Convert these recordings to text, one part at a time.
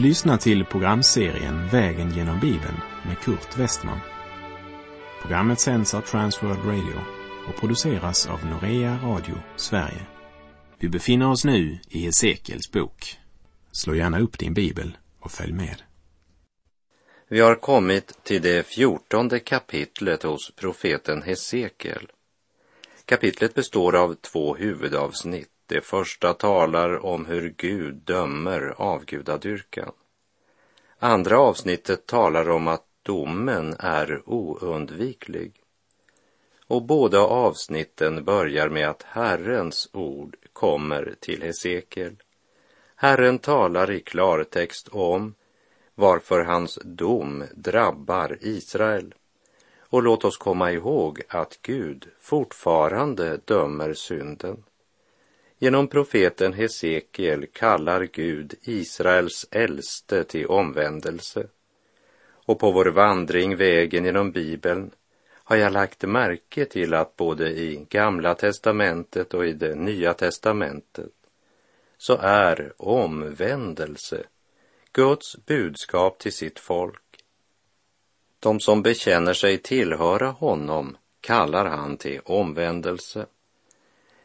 Du lyssnar till programserien Vägen genom Bibeln med Kurt Westman. Programmet sänds av Transworld Radio och produceras av Norea Radio Sverige. Vi befinner oss nu i Hesekiels bok. Slå gärna upp din bibel och följ med. Vi har kommit till det fjortonde kapitlet hos profeten Hesekiel. Kapitlet består av två huvudavsnitt. Det första talar om hur Gud dömer avgudadyrkan. Andra avsnittet talar om att domen är oundviklig. Och båda avsnitten börjar med att Herrens ord kommer till Hesekiel. Herren talar i klartext om varför hans dom drabbar Israel. Och låt oss komma ihåg att Gud fortfarande dömer synden. Genom profeten Hesekiel kallar Gud Israels äldste till omvändelse. Och på vår vandring vägen genom Bibeln har jag lagt märke till att både i Gamla testamentet och i det Nya testamentet så är omvändelse Guds budskap till sitt folk. De som bekänner sig tillhöra honom kallar han till omvändelse.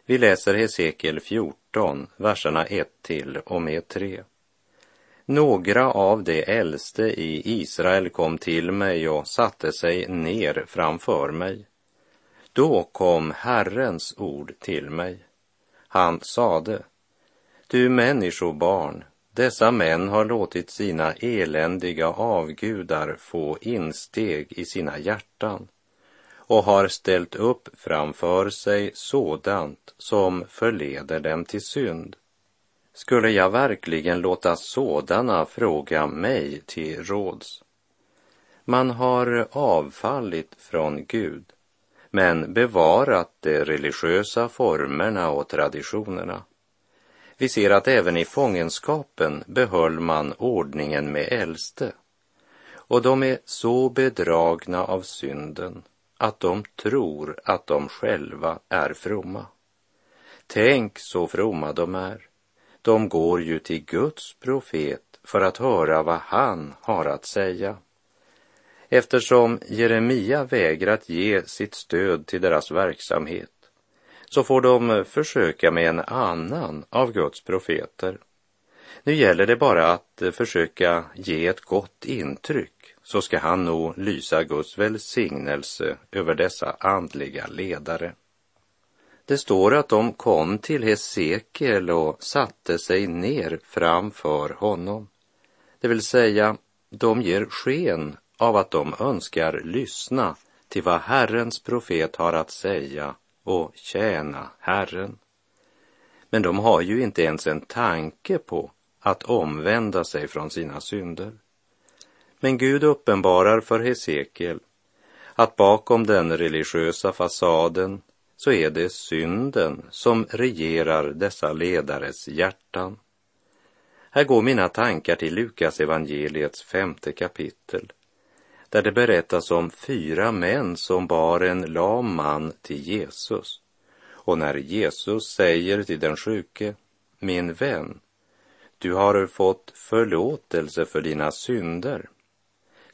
Vi läser Hesekiel 14, verserna 1 till och med 3. Några av de äldste i Israel kom till mig och satte sig ner framför mig. Då kom Herrens ord till mig. Han sade, du människobarn, dessa män har låtit sina eländiga avgudar få insteg i sina hjärtan och har ställt upp framför sig sådant som förleder dem till synd. Skulle jag verkligen låta sådana fråga mig till råds? Man har avfallit från Gud, men bevarat de religiösa formerna och traditionerna. Vi ser att även i fångenskapen behöll man ordningen med äldste. Och de är så bedragna av synden att de tror att de själva är fromma. Tänk så fromma de är. De går ju till Guds profet för att höra vad han har att säga. Eftersom Jeremia vägrat ge sitt stöd till deras verksamhet så får de försöka med en annan av Guds profeter. Nu gäller det bara att försöka ge ett gott intryck så ska han nog lysa Guds välsignelse över dessa andliga ledare. Det står att de kom till Hesekiel och satte sig ner framför honom. Det vill säga, de ger sken av att de önskar lyssna till vad Herrens profet har att säga och tjäna Herren. Men de har ju inte ens en tanke på att omvända sig från sina synder. Men Gud uppenbarar för Hesekiel att bakom den religiösa fasaden så är det synden som regerar dessa ledares hjärtan. Här går mina tankar till Lukas evangeliets femte kapitel där det berättas om fyra män som bar en lam man till Jesus. Och när Jesus säger till den sjuke, min vän, du har fått förlåtelse för dina synder,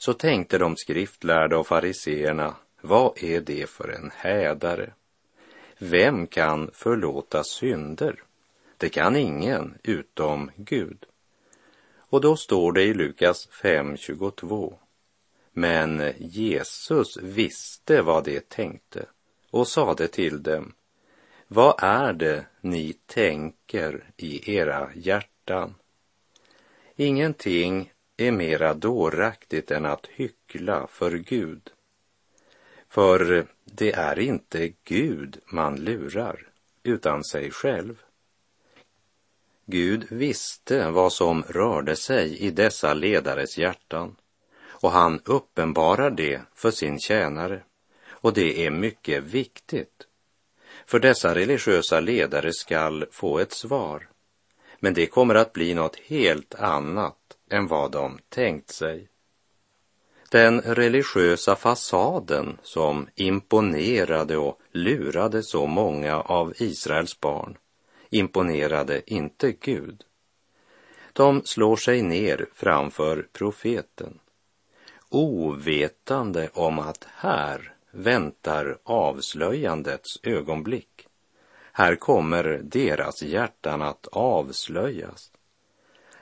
så tänkte de skriftlärda och fariseerna, vad är det för en hädare? Vem kan förlåta synder? Det kan ingen utom Gud. Och då står det i Lukas 5.22. Men Jesus visste vad de tänkte och sade till dem, vad är det ni tänker i era hjärtan? Ingenting är mera dåraktigt än att hyckla för Gud. För det är inte Gud man lurar, utan sig själv. Gud visste vad som rörde sig i dessa ledares hjärtan och han uppenbarar det för sin tjänare. Och det är mycket viktigt. För dessa religiösa ledare skall få ett svar. Men det kommer att bli något helt annat än vad de tänkt sig. Den religiösa fasaden som imponerade och lurade så många av Israels barn imponerade inte Gud. De slår sig ner framför profeten, ovetande om att här väntar avslöjandets ögonblick. Här kommer deras hjärtan att avslöjas.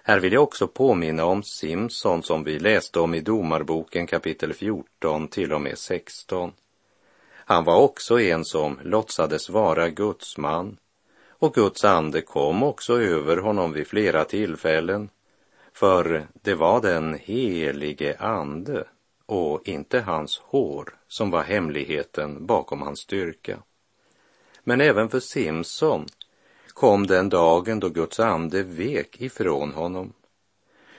Här vill jag också påminna om Simson som vi läste om i Domarboken kapitel 14 till och med 16. Han var också en som låtsades vara Guds man och Guds ande kom också över honom vid flera tillfällen, för det var den helige ande och inte hans hår som var hemligheten bakom hans styrka. Men även för Simson kom den dagen då Guds ande vek ifrån honom.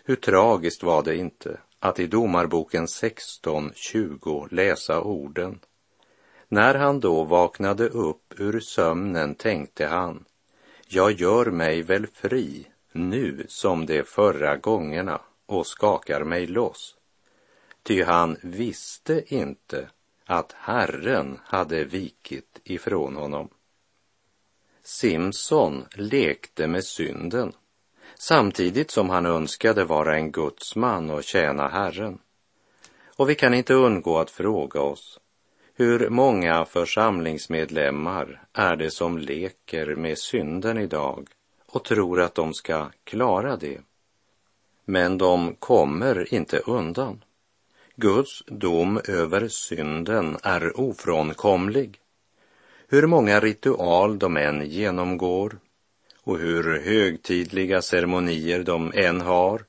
Hur tragiskt var det inte att i Domarboken 16.20 läsa orden. När han då vaknade upp ur sömnen tänkte han, jag gör mig väl fri nu som de förra gångerna och skakar mig loss. Ty han visste inte att Herren hade vikit ifrån honom. Simson lekte med synden samtidigt som han önskade vara en gudsman och tjäna Herren. Och vi kan inte undgå att fråga oss, hur många församlingsmedlemmar är det som leker med synden idag och tror att de ska klara det? Men de kommer inte undan. Guds dom över synden är ofrånkomlig. Hur många ritual de än genomgår och hur högtidliga ceremonier de än har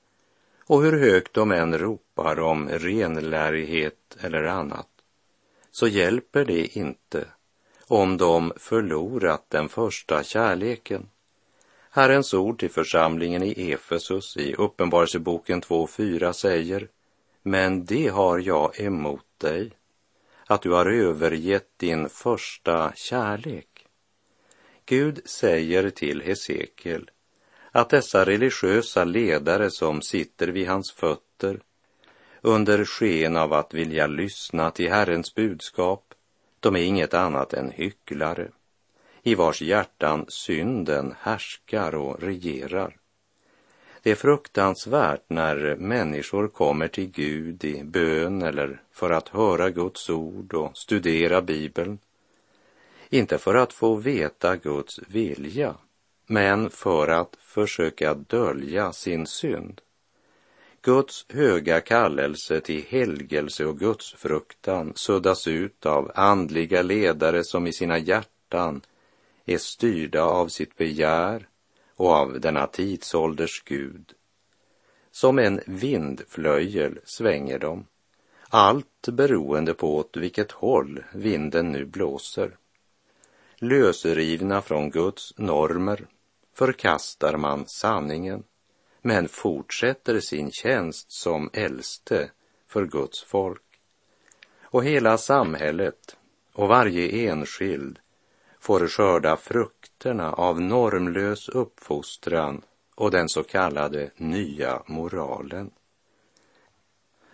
och hur högt de än ropar om renlärighet eller annat så hjälper det inte om de förlorat den första kärleken. Herrens ord till församlingen i Efesus i Uppenbarelseboken 2.4 säger Men det har jag emot dig, att du har övergett din första kärlek. Gud säger till Hesekiel att dessa religiösa ledare som sitter vid hans fötter under sken av att vilja lyssna till Herrens budskap, de är inget annat än hycklare, i vars hjärtan synden härskar och regerar. Det är fruktansvärt när människor kommer till Gud i bön eller för att höra Guds ord och studera Bibeln. Inte för att få veta Guds vilja, men för att försöka dölja sin synd. Guds höga kallelse till helgelse och gudsfruktan suddas ut av andliga ledare som i sina hjärtan är styrda av sitt begär och av denna tidsålders Gud. Som en vindflöjel svänger de, allt beroende på åt vilket håll vinden nu blåser. Lösrivna från Guds normer förkastar man sanningen men fortsätter sin tjänst som äldste för Guds folk. Och hela samhället och varje enskild får skörda frukt effekterna av normlös uppfostran och den så kallade nya moralen.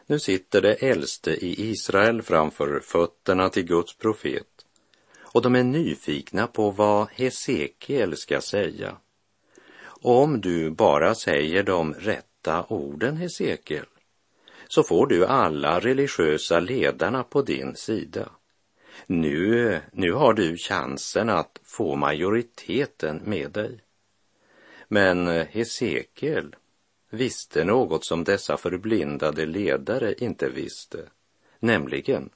Nu sitter det äldste i Israel framför fötterna till Guds profet och de är nyfikna på vad Hesekiel ska säga om du bara säger de rätta orden, Hesekiel, så får du alla religiösa ledarna på din sida. Nu, nu har du chansen att få majoriteten med dig. Men eh, Hesekiel visste något som dessa förblindade ledare inte visste, nämligen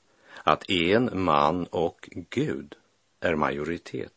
att en man och Gud är majoritet.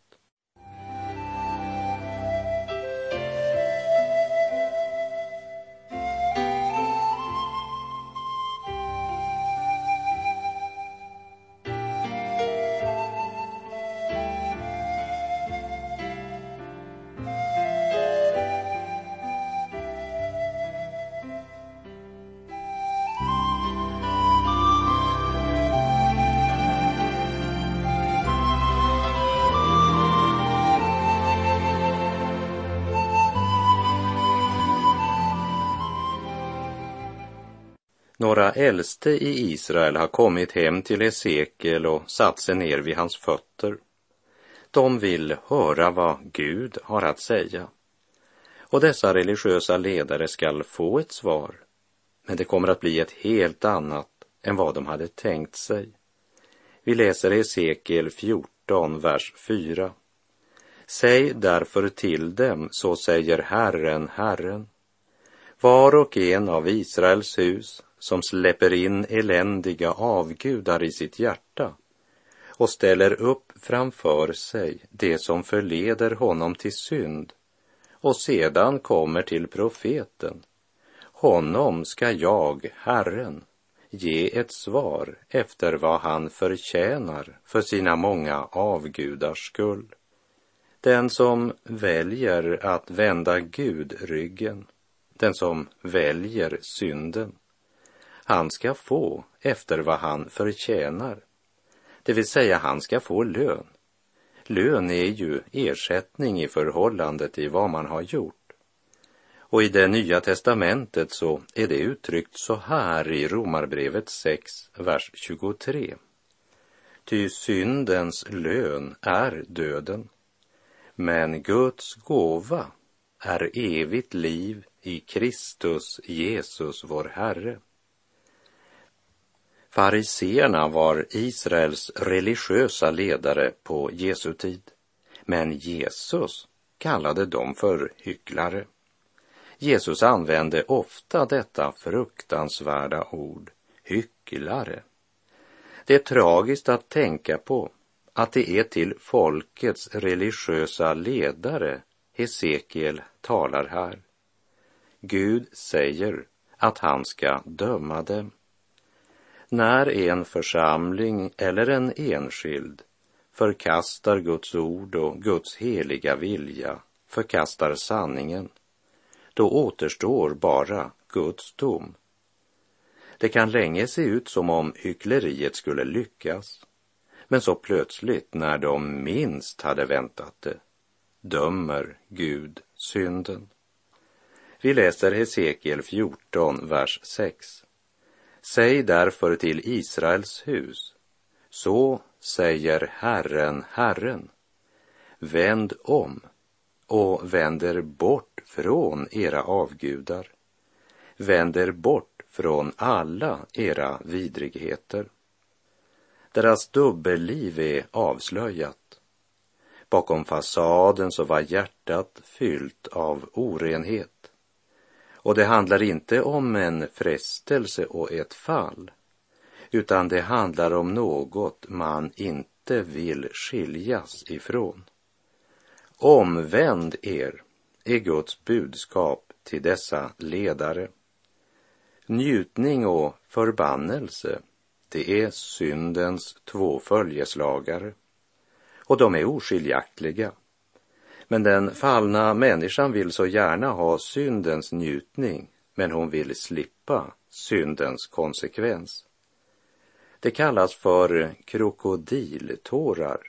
Några äldste i Israel har kommit hem till Esekiel och satt sig ner vid hans fötter. De vill höra vad Gud har att säga. Och dessa religiösa ledare skall få ett svar, men det kommer att bli ett helt annat än vad de hade tänkt sig. Vi läser Hesekiel 14, vers 4. Säg därför till dem, så säger Herren, Herren. Var och en av Israels hus som släpper in eländiga avgudar i sitt hjärta och ställer upp framför sig det som förleder honom till synd och sedan kommer till profeten. Honom ska jag, Herren, ge ett svar efter vad han förtjänar för sina många avgudars skull. Den som väljer att vända Gud ryggen, den som väljer synden, han ska få efter vad han förtjänar. Det vill säga, han ska få lön. Lön är ju ersättning i förhållande till vad man har gjort. Och i det nya testamentet så är det uttryckt så här i Romarbrevet 6, vers 23. Ty syndens lön är döden, men Guds gåva är evigt liv i Kristus Jesus vår Herre. Fariseerna var Israels religiösa ledare på Jesu tid, men Jesus kallade dem för hycklare. Jesus använde ofta detta fruktansvärda ord, hycklare. Det är tragiskt att tänka på att det är till folkets religiösa ledare Hesekiel talar här. Gud säger att han ska döma dem. När en församling eller en enskild förkastar Guds ord och Guds heliga vilja, förkastar sanningen, då återstår bara Guds dom. Det kan länge se ut som om hyckleriet skulle lyckas, men så plötsligt, när de minst hade väntat det, dömer Gud synden. Vi läser Hesekiel 14, vers 6. Säg därför till Israels hus, så säger Herren, Herren, vänd om och vänder bort från era avgudar, vänder bort från alla era vidrigheter. Deras dubbelliv är avslöjat. Bakom fasaden så var hjärtat fyllt av orenhet. Och det handlar inte om en frestelse och ett fall, utan det handlar om något man inte vill skiljas ifrån. Omvänd er är Guds budskap till dessa ledare. Njutning och förbannelse, det är syndens två följeslagare och de är oskiljaktiga. Men den fallna människan vill så gärna ha syndens njutning, men hon vill slippa syndens konsekvens. Det kallas för krokodiltårar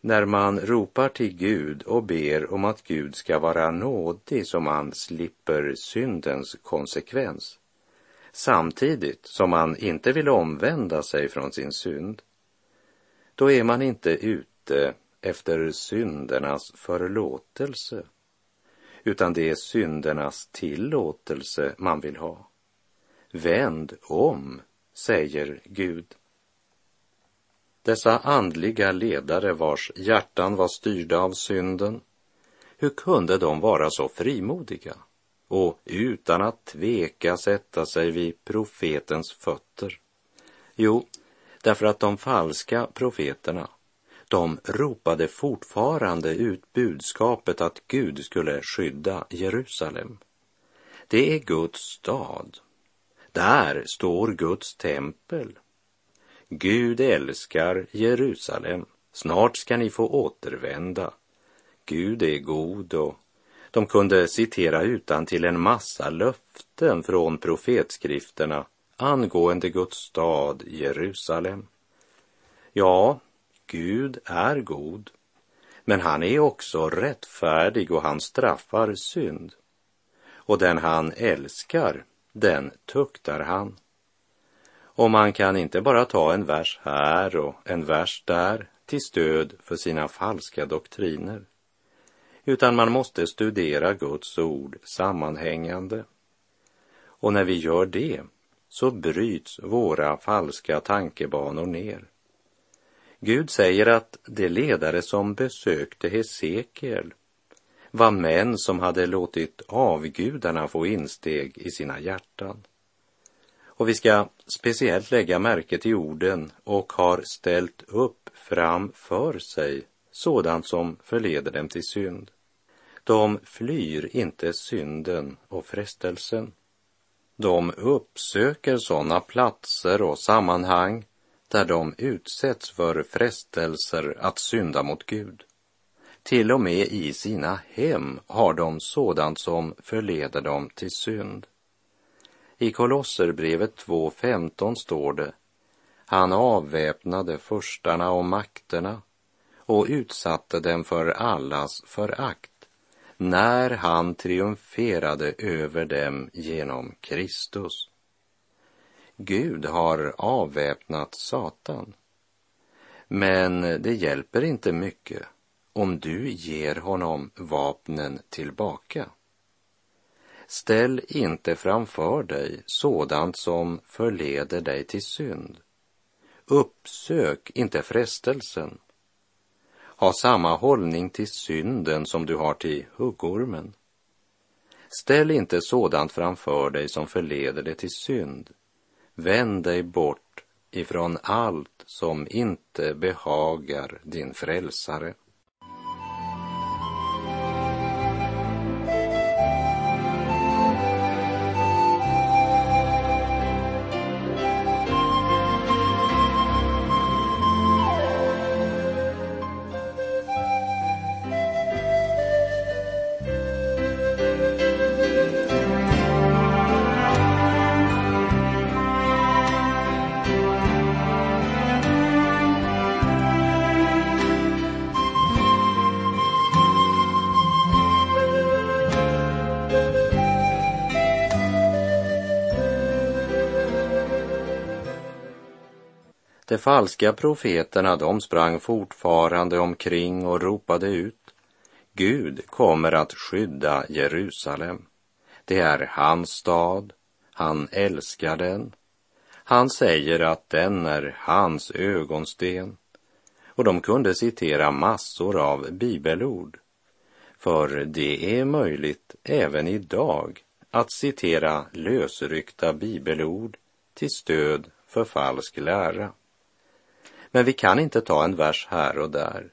när man ropar till Gud och ber om att Gud ska vara nådig så man slipper syndens konsekvens samtidigt som man inte vill omvända sig från sin synd. Då är man inte ute efter syndernas förlåtelse, utan det är syndernas tillåtelse man vill ha. Vänd om, säger Gud. Dessa andliga ledare vars hjärtan var styrda av synden, hur kunde de vara så frimodiga och utan att tveka sätta sig vid profetens fötter? Jo, därför att de falska profeterna de ropade fortfarande ut budskapet att Gud skulle skydda Jerusalem. Det är Guds stad. Där står Guds tempel. Gud älskar Jerusalem. Snart ska ni få återvända. Gud är god och de kunde citera utan till en massa löften från profetskrifterna angående Guds stad Jerusalem. Ja, Gud är god, men han är också rättfärdig och han straffar synd. Och den han älskar, den tuktar han. Och man kan inte bara ta en vers här och en vers där till stöd för sina falska doktriner, utan man måste studera Guds ord sammanhängande. Och när vi gör det så bryts våra falska tankebanor ner. Gud säger att de ledare som besökte Hesekiel var män som hade låtit avgudarna få insteg i sina hjärtan. Och vi ska speciellt lägga märke till orden och har ställt upp framför sig sådant som förleder dem till synd. De flyr inte synden och frestelsen. De uppsöker sådana platser och sammanhang där de utsätts för frestelser att synda mot Gud. Till och med i sina hem har de sådant som förleder dem till synd. I Kolosserbrevet 2.15 står det Han avväpnade förstarna och makterna och utsatte dem för allas förakt när han triumferade över dem genom Kristus. Gud har avväpnat Satan. Men det hjälper inte mycket om du ger honom vapnen tillbaka. Ställ inte framför dig sådant som förleder dig till synd. Uppsök inte frestelsen. Ha samma hållning till synden som du har till huggormen. Ställ inte sådant framför dig som förleder dig till synd. Vänd dig bort ifrån allt som inte behagar din frälsare. De falska profeterna, de sprang fortfarande omkring och ropade ut. Gud kommer att skydda Jerusalem. Det är hans stad, han älskar den. Han säger att den är hans ögonsten. Och de kunde citera massor av bibelord. För det är möjligt även idag att citera lösryckta bibelord till stöd för falsk lära. Men vi kan inte ta en vers här och där,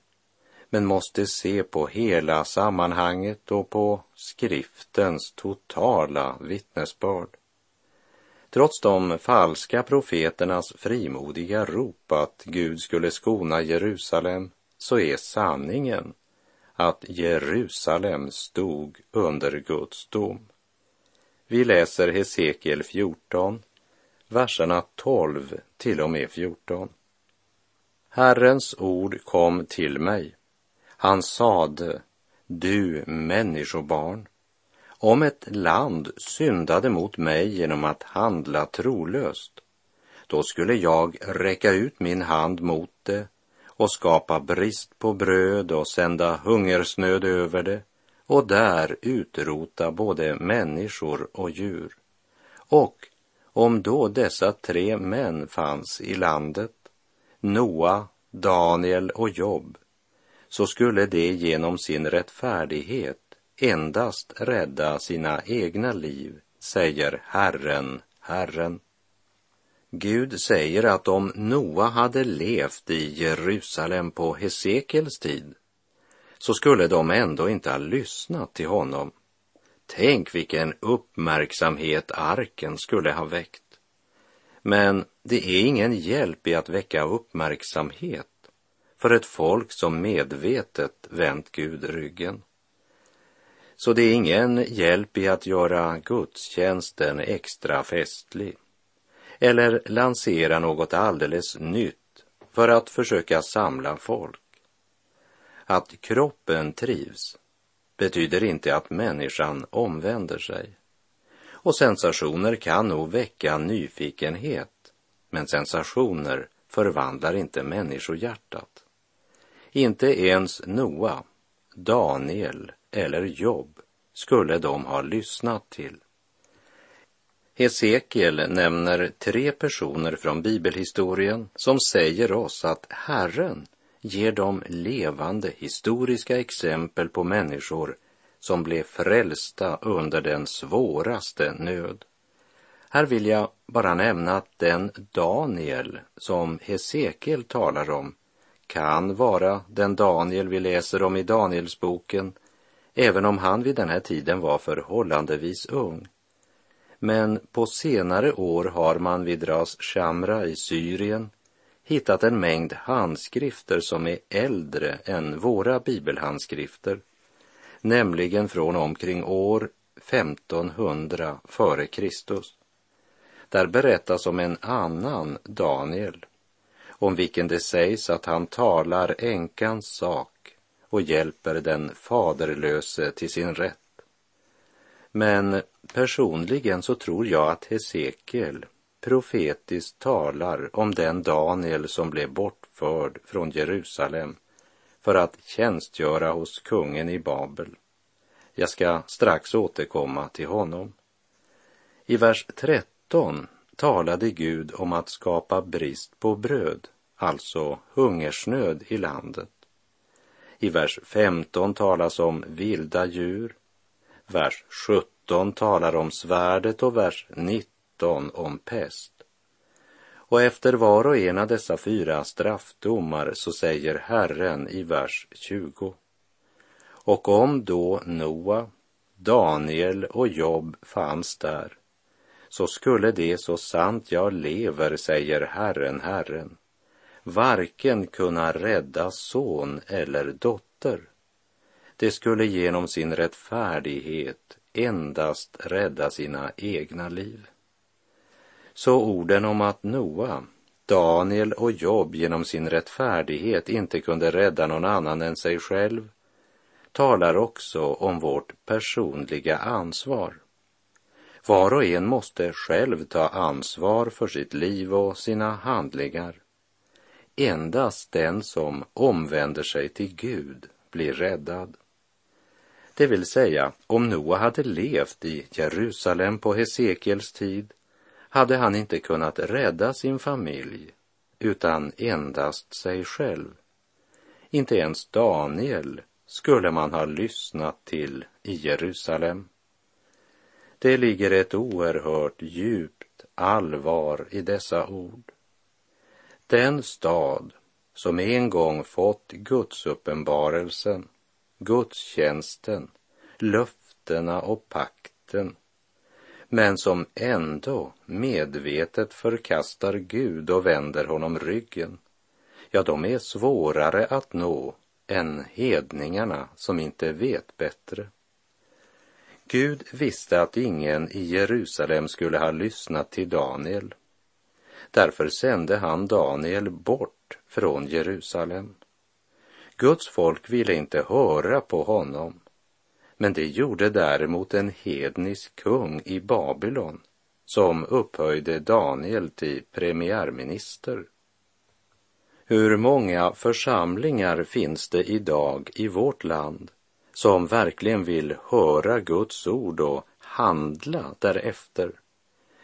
men måste se på hela sammanhanget och på skriftens totala vittnesbörd. Trots de falska profeternas frimodiga rop att Gud skulle skona Jerusalem så är sanningen att Jerusalem stod under Guds dom. Vi läser Hesekiel 14, verserna 12 till och med 14. Herrens ord kom till mig. Han sade, du människobarn, om ett land syndade mot mig genom att handla trolöst, då skulle jag räcka ut min hand mot det och skapa brist på bröd och sända hungersnöd över det och där utrota både människor och djur. Och om då dessa tre män fanns i landet Noa, Daniel och Job, så skulle de genom sin rättfärdighet endast rädda sina egna liv, säger Herren, Herren. Gud säger att om Noa hade levt i Jerusalem på Hesekels tid så skulle de ändå inte ha lyssnat till honom. Tänk vilken uppmärksamhet arken skulle ha väckt. Men det är ingen hjälp i att väcka uppmärksamhet för ett folk som medvetet vänt Gud ryggen. Så det är ingen hjälp i att göra gudstjänsten extra festlig eller lansera något alldeles nytt för att försöka samla folk. Att kroppen trivs betyder inte att människan omvänder sig. Och sensationer kan nog väcka nyfikenhet, men sensationer förvandlar inte människohjärtat. Inte ens Noa, Daniel eller Job skulle de ha lyssnat till. Hesekiel nämner tre personer från bibelhistorien som säger oss att Herren ger dem levande historiska exempel på människor som blev frälsta under den svåraste nöd. Här vill jag bara nämna att den Daniel som Hesekiel talar om kan vara den Daniel vi läser om i Danielsboken, även om han vid den här tiden var förhållandevis ung. Men på senare år har man vid Ras Shamra i Syrien hittat en mängd handskrifter som är äldre än våra bibelhandskrifter, nämligen från omkring år 1500 före Kristus. Där berättas om en annan Daniel, om vilken det sägs att han talar änkans sak och hjälper den faderlöse till sin rätt. Men personligen så tror jag att Hesekiel profetiskt talar om den Daniel som blev bortförd från Jerusalem för att tjänstgöra hos kungen i Babel. Jag ska strax återkomma till honom. I vers 13 talade Gud om att skapa brist på bröd, alltså hungersnöd i landet. I vers 15 talas om vilda djur. Vers 17 talar om svärdet och vers 19 om pest. Och efter var och en av dessa fyra straffdomar så säger Herren i vers 20. Och om då Noa, Daniel och Job fanns där, så skulle det så sant jag lever, säger Herren, Herren, varken kunna rädda son eller dotter. Det skulle genom sin rättfärdighet endast rädda sina egna liv. Så orden om att Noa, Daniel och Job genom sin rättfärdighet inte kunde rädda någon annan än sig själv talar också om vårt personliga ansvar. Var och en måste själv ta ansvar för sitt liv och sina handlingar. Endast den som omvänder sig till Gud blir räddad. Det vill säga, om Noa hade levt i Jerusalem på Hesekiels tid hade han inte kunnat rädda sin familj utan endast sig själv. Inte ens Daniel skulle man ha lyssnat till i Jerusalem. Det ligger ett oerhört djupt allvar i dessa ord. Den stad som en gång fått Guds uppenbarelsen, gudstjänsten, löftena och pakten men som ändå medvetet förkastar Gud och vänder honom ryggen, ja, de är svårare att nå än hedningarna som inte vet bättre. Gud visste att ingen i Jerusalem skulle ha lyssnat till Daniel. Därför sände han Daniel bort från Jerusalem. Guds folk ville inte höra på honom men det gjorde däremot en hednisk kung i Babylon som upphöjde Daniel till premiärminister. Hur många församlingar finns det idag i vårt land som verkligen vill höra Guds ord och handla därefter?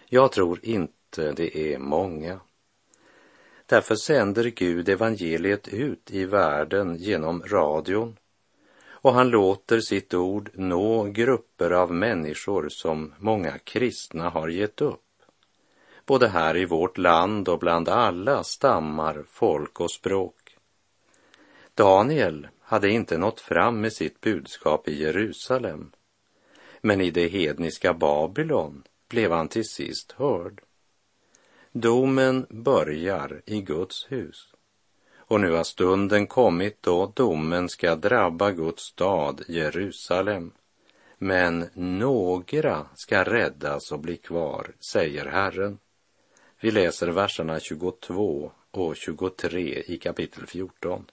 Jag tror inte det är många. Därför sänder Gud evangeliet ut i världen genom radion, och han låter sitt ord nå grupper av människor som många kristna har gett upp. Både här i vårt land och bland alla stammar, folk och språk. Daniel hade inte nått fram med sitt budskap i Jerusalem. Men i det hedniska Babylon blev han till sist hörd. Domen börjar i Guds hus. Och nu har stunden kommit då domen ska drabba Guds stad Jerusalem. Men några ska räddas och bli kvar, säger Herren. Vi läser verserna 22 och 23 i kapitel 14.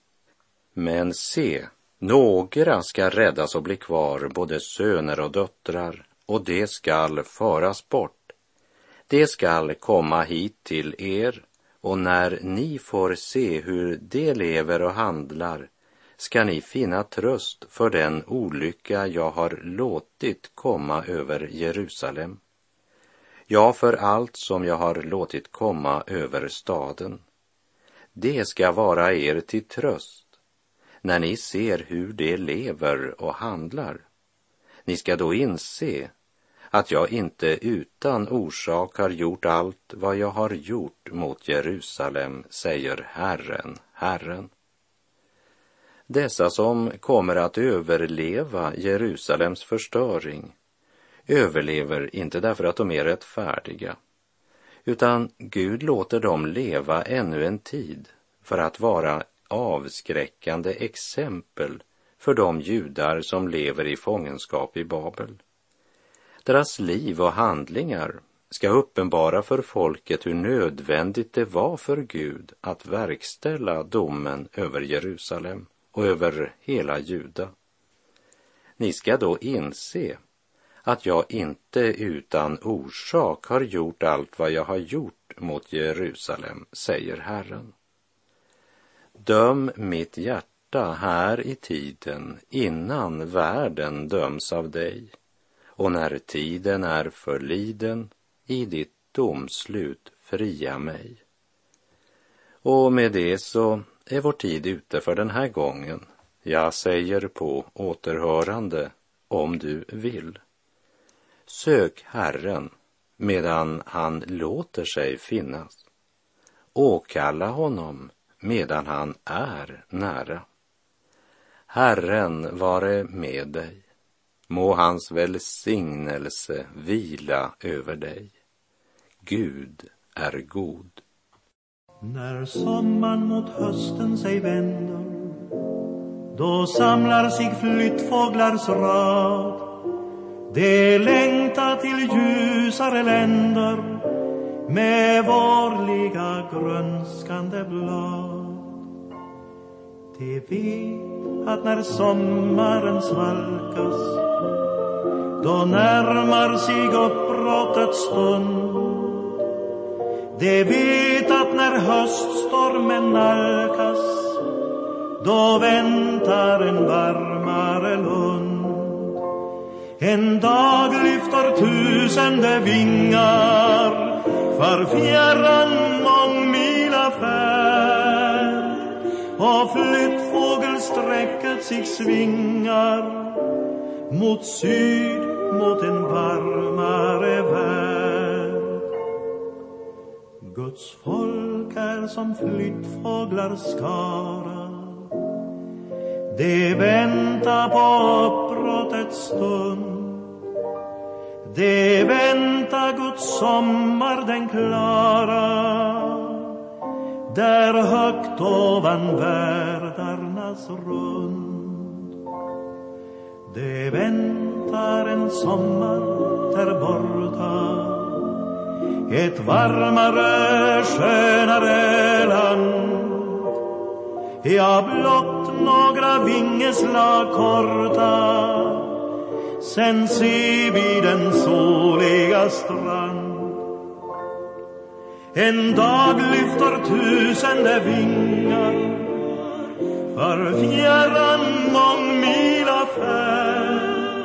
Men se, några ska räddas och bli kvar, både söner och döttrar, och det skall föras bort. Det skall komma hit till er och när ni får se hur de lever och handlar ska ni finna tröst för den olycka jag har låtit komma över Jerusalem. Ja, för allt som jag har låtit komma över staden. Det ska vara er till tröst när ni ser hur de lever och handlar. Ni ska då inse att jag inte utan orsak har gjort allt vad jag har gjort mot Jerusalem, säger Herren, Herren. Dessa som kommer att överleva Jerusalems förstöring överlever inte därför att de är rättfärdiga, utan Gud låter dem leva ännu en tid för att vara avskräckande exempel för de judar som lever i fångenskap i Babel. Deras liv och handlingar ska uppenbara för folket hur nödvändigt det var för Gud att verkställa domen över Jerusalem och över hela Juda. Ni ska då inse att jag inte utan orsak har gjort allt vad jag har gjort mot Jerusalem, säger Herren. Döm mitt hjärta här i tiden innan världen döms av dig och när tiden är förliden i ditt domslut fria mig. Och med det så är vår tid ute för den här gången. Jag säger på återhörande om du vill. Sök Herren medan han låter sig finnas. Åkalla honom medan han är nära. Herren vare med dig. Må hans välsignelse vila över dig. Gud är god. När sommaren mot hösten sig vänder då samlar sig flyttfåglars rad de längtar till ljusare länder med vårliga grönskande blad. De vet att när sommaren svalkas då närmar sig uppbrottets stund. De vet att när höststormen nalkas då väntar en varmare lund. En dag lyfter tusende vingar för fjärran och flyttfågelsträcket sig svingar. Mot syd, mot en varmare värld. Guds folk är som flyttfåglar skara. De väntar på uppbrottets stund. De väntar Guds sommar den klara där högt ovan världarnas rund. Det väntar en sommar där borta. Ett varmare, skönare land. Ja, blott några vingeslag korta. Sen ser vi den soliga strand. En dag lyfter tusende vingar för fjärran mångmila färd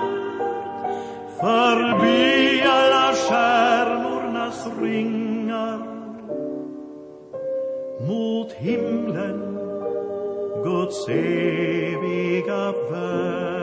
förbi alla stjärnornas ringar mot himlen Guds eviga värld.